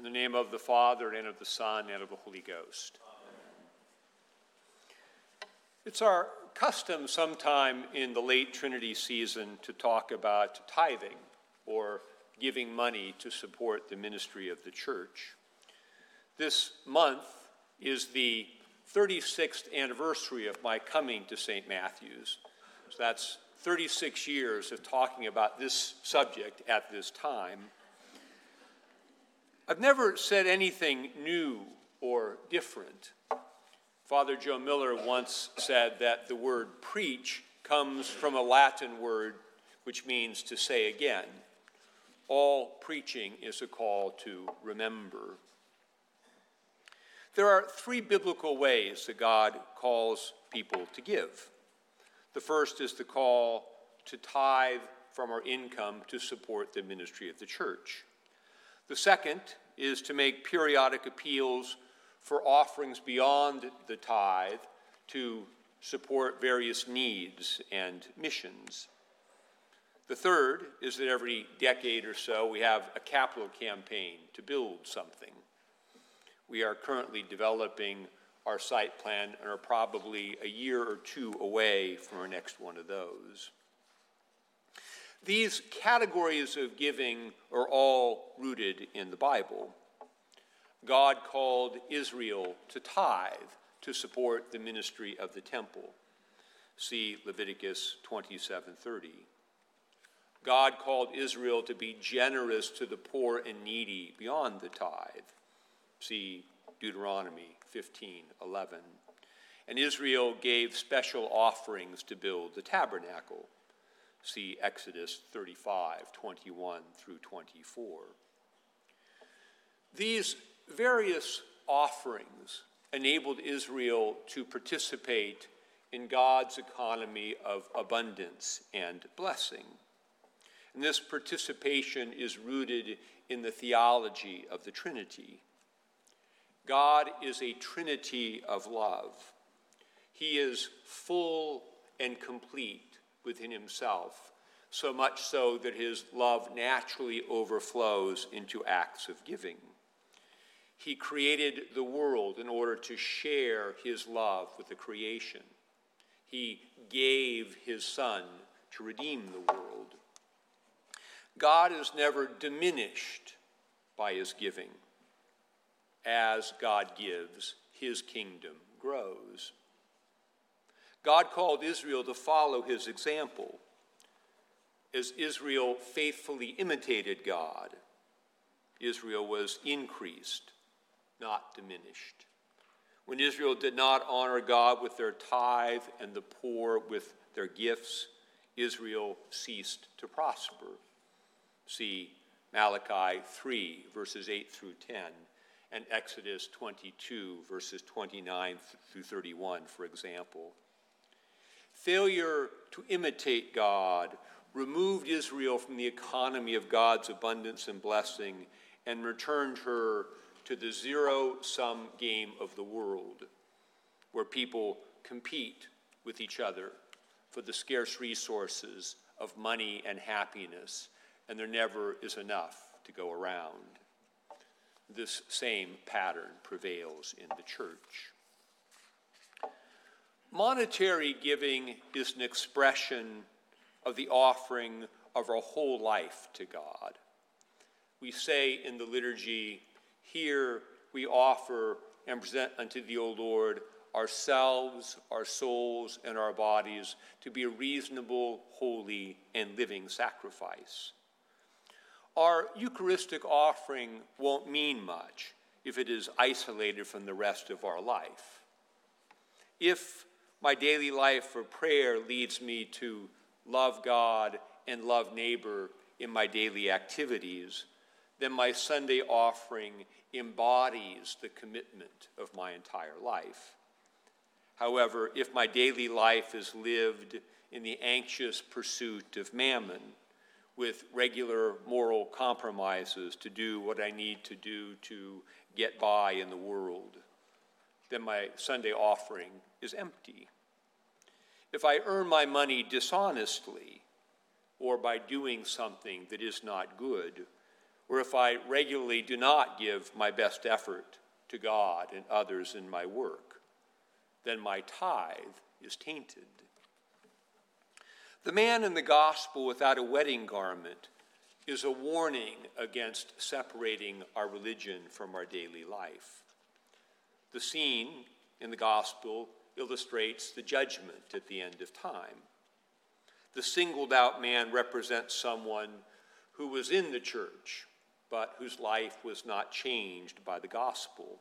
In the name of the Father, and of the Son, and of the Holy Ghost. It's our custom sometime in the late Trinity season to talk about tithing or giving money to support the ministry of the church. This month is the 36th anniversary of my coming to St. Matthew's. So that's 36 years of talking about this subject at this time. I've never said anything new or different. Father Joe Miller once said that the word preach comes from a Latin word which means to say again. All preaching is a call to remember. There are three biblical ways that God calls people to give. The first is the call to tithe from our income to support the ministry of the church. The second is to make periodic appeals for offerings beyond the tithe to support various needs and missions. The third is that every decade or so we have a capital campaign to build something. We are currently developing our site plan and are probably a year or two away from our next one of those. These categories of giving are all rooted in the Bible. God called Israel to tithe to support the ministry of the temple. See Leviticus 27:30. God called Israel to be generous to the poor and needy beyond the tithe. See Deuteronomy 15:11. And Israel gave special offerings to build the tabernacle. See Exodus 35:21 through 24. These various offerings enabled Israel to participate in God's economy of abundance and blessing. And this participation is rooted in the theology of the Trinity. God is a trinity of love. He is full and complete within himself, so much so that his love naturally overflows into acts of giving. He created the world in order to share his love with the creation. He gave his Son to redeem the world. God is never diminished by his giving. As God gives, his kingdom grows. God called Israel to follow his example. As Israel faithfully imitated God, Israel was increased not diminished. When Israel did not honor God with their tithe and the poor with their gifts, Israel ceased to prosper. See Malachi 3, verses 8 through 10, and Exodus 22, verses 29 through 31, for example. Failure to imitate God removed Israel from the economy of God's abundance and blessing and returned her to the zero sum game of the world, where people compete with each other for the scarce resources of money and happiness, and there never is enough to go around. This same pattern prevails in the church. Monetary giving is an expression of the offering of our whole life to God. We say in the liturgy, here we offer and present unto thee, O Lord, ourselves, our souls, and our bodies to be a reasonable, holy, and living sacrifice. Our Eucharistic offering won't mean much if it is isolated from the rest of our life. If my daily life for prayer leads me to love God and love neighbor in my daily activities, then my Sunday offering embodies the commitment of my entire life. However, if my daily life is lived in the anxious pursuit of mammon, with regular moral compromises to do what I need to do to get by in the world, then my Sunday offering is empty. If I earn my money dishonestly or by doing something that is not good, or if I regularly do not give my best effort to God and others in my work, then my tithe is tainted. The man in the gospel without a wedding garment is a warning against separating our religion from our daily life. The scene in the gospel illustrates the judgment at the end of time. The singled out man represents someone who was in the church, but whose life was not changed by the gospel.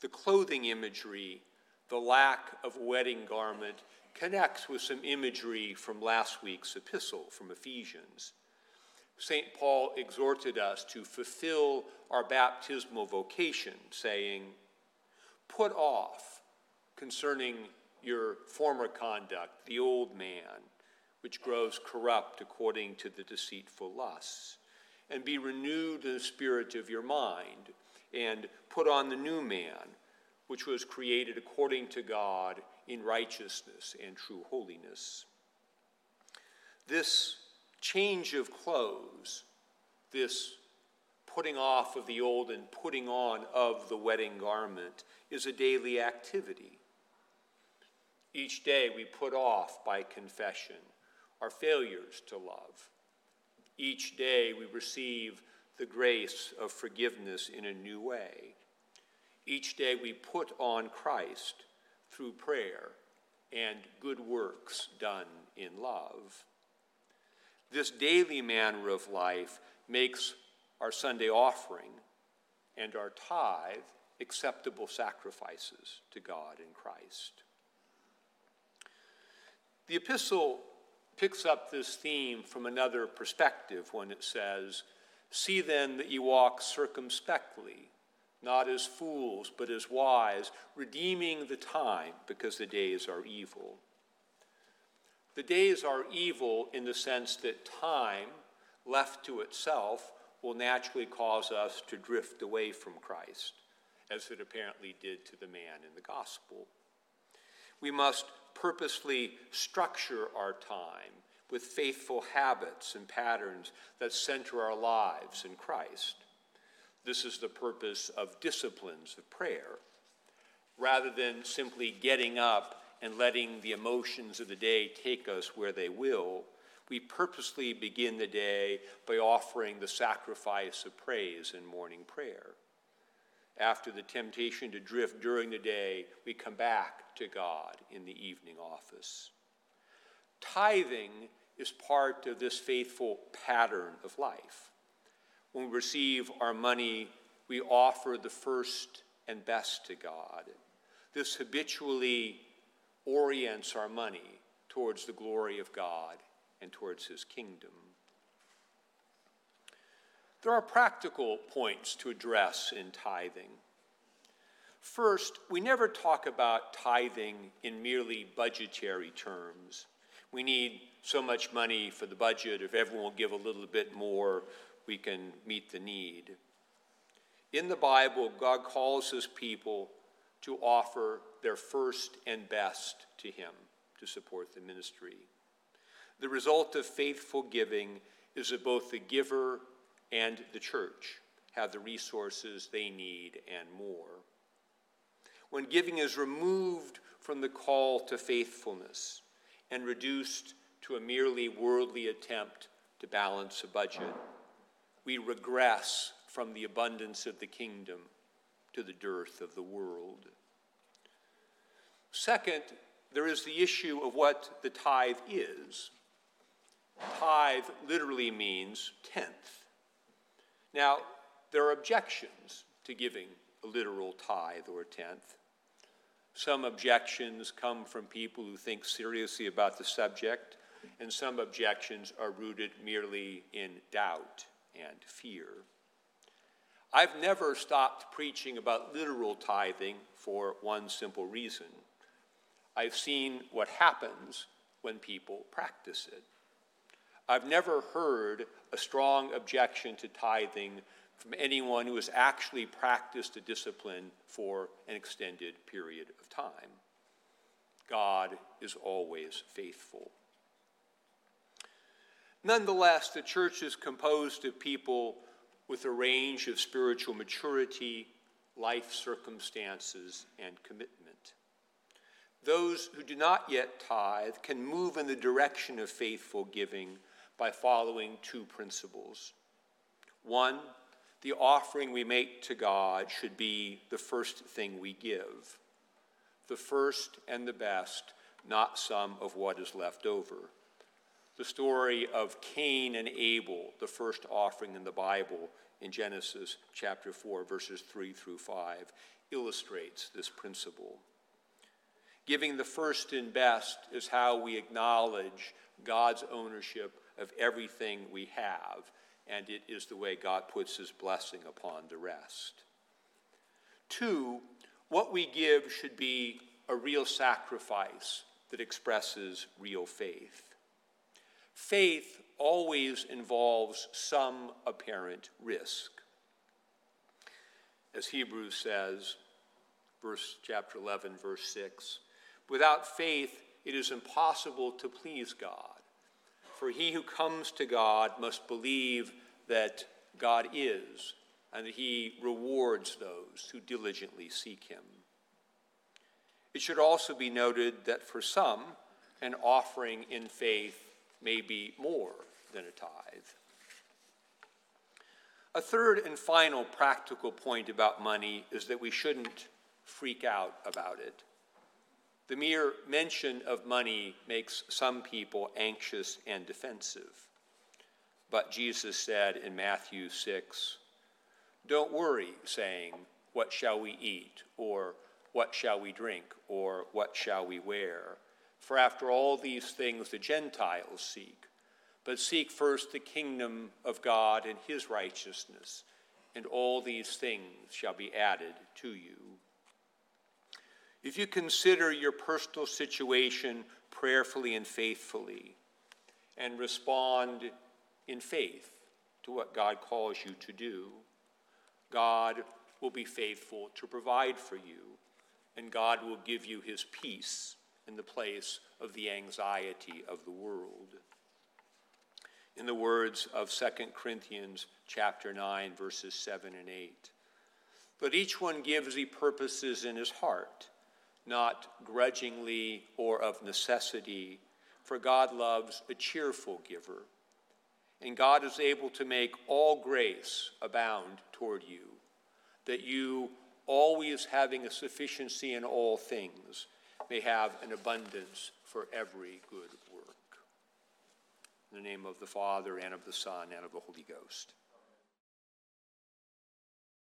The clothing imagery, the lack of wedding garment, connects with some imagery from last week's epistle from Ephesians. St. Paul exhorted us to fulfill our baptismal vocation, saying, Put off concerning your former conduct the old man, which grows corrupt according to the deceitful lusts, and be renewed in the spirit of your mind, and put on the new man, which was created according to God in righteousness and true holiness. This change of clothes, this putting off of the old and putting on of the wedding garment, is a daily activity. Each day we put off by confession our failures to love. Each day we receive the grace of forgiveness in a new way. Each day we put on Christ through prayer and good works done in love. This daily manner of life makes our Sunday offering and our tithe acceptable sacrifices to God in Christ. The epistle picks up this theme from another perspective when it says, See then that you walk circumspectly not as fools, but as wise, redeeming the time because the days are evil. The days are evil in the sense that time, left to itself, will naturally cause us to drift away from Christ, as it apparently did to the man in the gospel. We must purposely structure our time with faithful habits and patterns that center our lives in Christ. This is the purpose of disciplines of prayer. Rather than simply getting up and letting the emotions of the day take us where they will, we purposely begin the day by offering the sacrifice of praise in morning prayer. After the temptation to drift during the day, we come back to God in the evening office. Tithing is part of this faithful pattern of life. When we receive our money, we offer the first and best to God. This habitually orients our money towards the glory of God and towards His kingdom. There are practical points to address in tithing. First, we never talk about tithing in merely budgetary terms. We need so much money for the budget. If everyone will give a little bit more, we can meet the need. In the Bible, God calls his people to offer their first and best to him to support the ministry. The result of faithful giving is that both the giver and the church have the resources they need and more. When giving is removed from the call to faithfulness and reduced to a merely worldly attempt to balance a budget, we regress from the abundance of the kingdom to the dearth of the world. Second, there is the issue of what the tithe is. Tithe literally means tenth. Now, there are objections to giving a literal tithe or tenth. Some objections come from people who think seriously about the subject, and some objections are rooted merely in doubt and fear. I've never stopped preaching about literal tithing for one simple reason. I've seen what happens when people practice it. I've never heard a strong objection to tithing from anyone who has actually practiced a discipline for an extended period of time. God is always faithful. Nonetheless, the church is composed of people with a range of spiritual maturity, life circumstances, and commitment. Those who do not yet tithe can move in the direction of faithful giving by following two principles. One, the offering we make to God should be the first thing we give, the first and the best, not some of what is left over. The story of Cain and Abel, the first offering in the Bible in Genesis chapter 4, verses 3 through 5, illustrates this principle. Giving the first and best is how we acknowledge God's ownership of everything we have, and it is the way God puts his blessing upon the rest. Two, what we give should be a real sacrifice that expresses real faith. Faith always involves some apparent risk. As Hebrews says, verse chapter 11 verse 6, without faith it is impossible to please God. For he who comes to God must believe that God is and that he rewards those who diligently seek him. It should also be noted that for some, an offering in faith may be more than a tithe. A third and final practical point about money is that we shouldn't freak out about it. The mere mention of money makes some people anxious and defensive. But Jesus said in Matthew 6, Don't worry, saying, What shall we eat? or What shall we drink? or What shall we wear? For after all these things the Gentiles seek. But seek first the kingdom of God and his righteousness, and all these things shall be added to you. If you consider your personal situation prayerfully and faithfully, and respond in faith to what God calls you to do, God will be faithful to provide for you, and God will give you his peace in the place of the anxiety of the world. In the words of 2 Corinthians chapter 9 verses 7 and 8, but each one gives the purposes in his heart, not grudgingly or of necessity, for God loves a cheerful giver. And God is able to make all grace abound toward you, that you, always having a sufficiency in all things, may have an abundance for every good work. In the name of the Father, and of the Son, and of the Holy Ghost.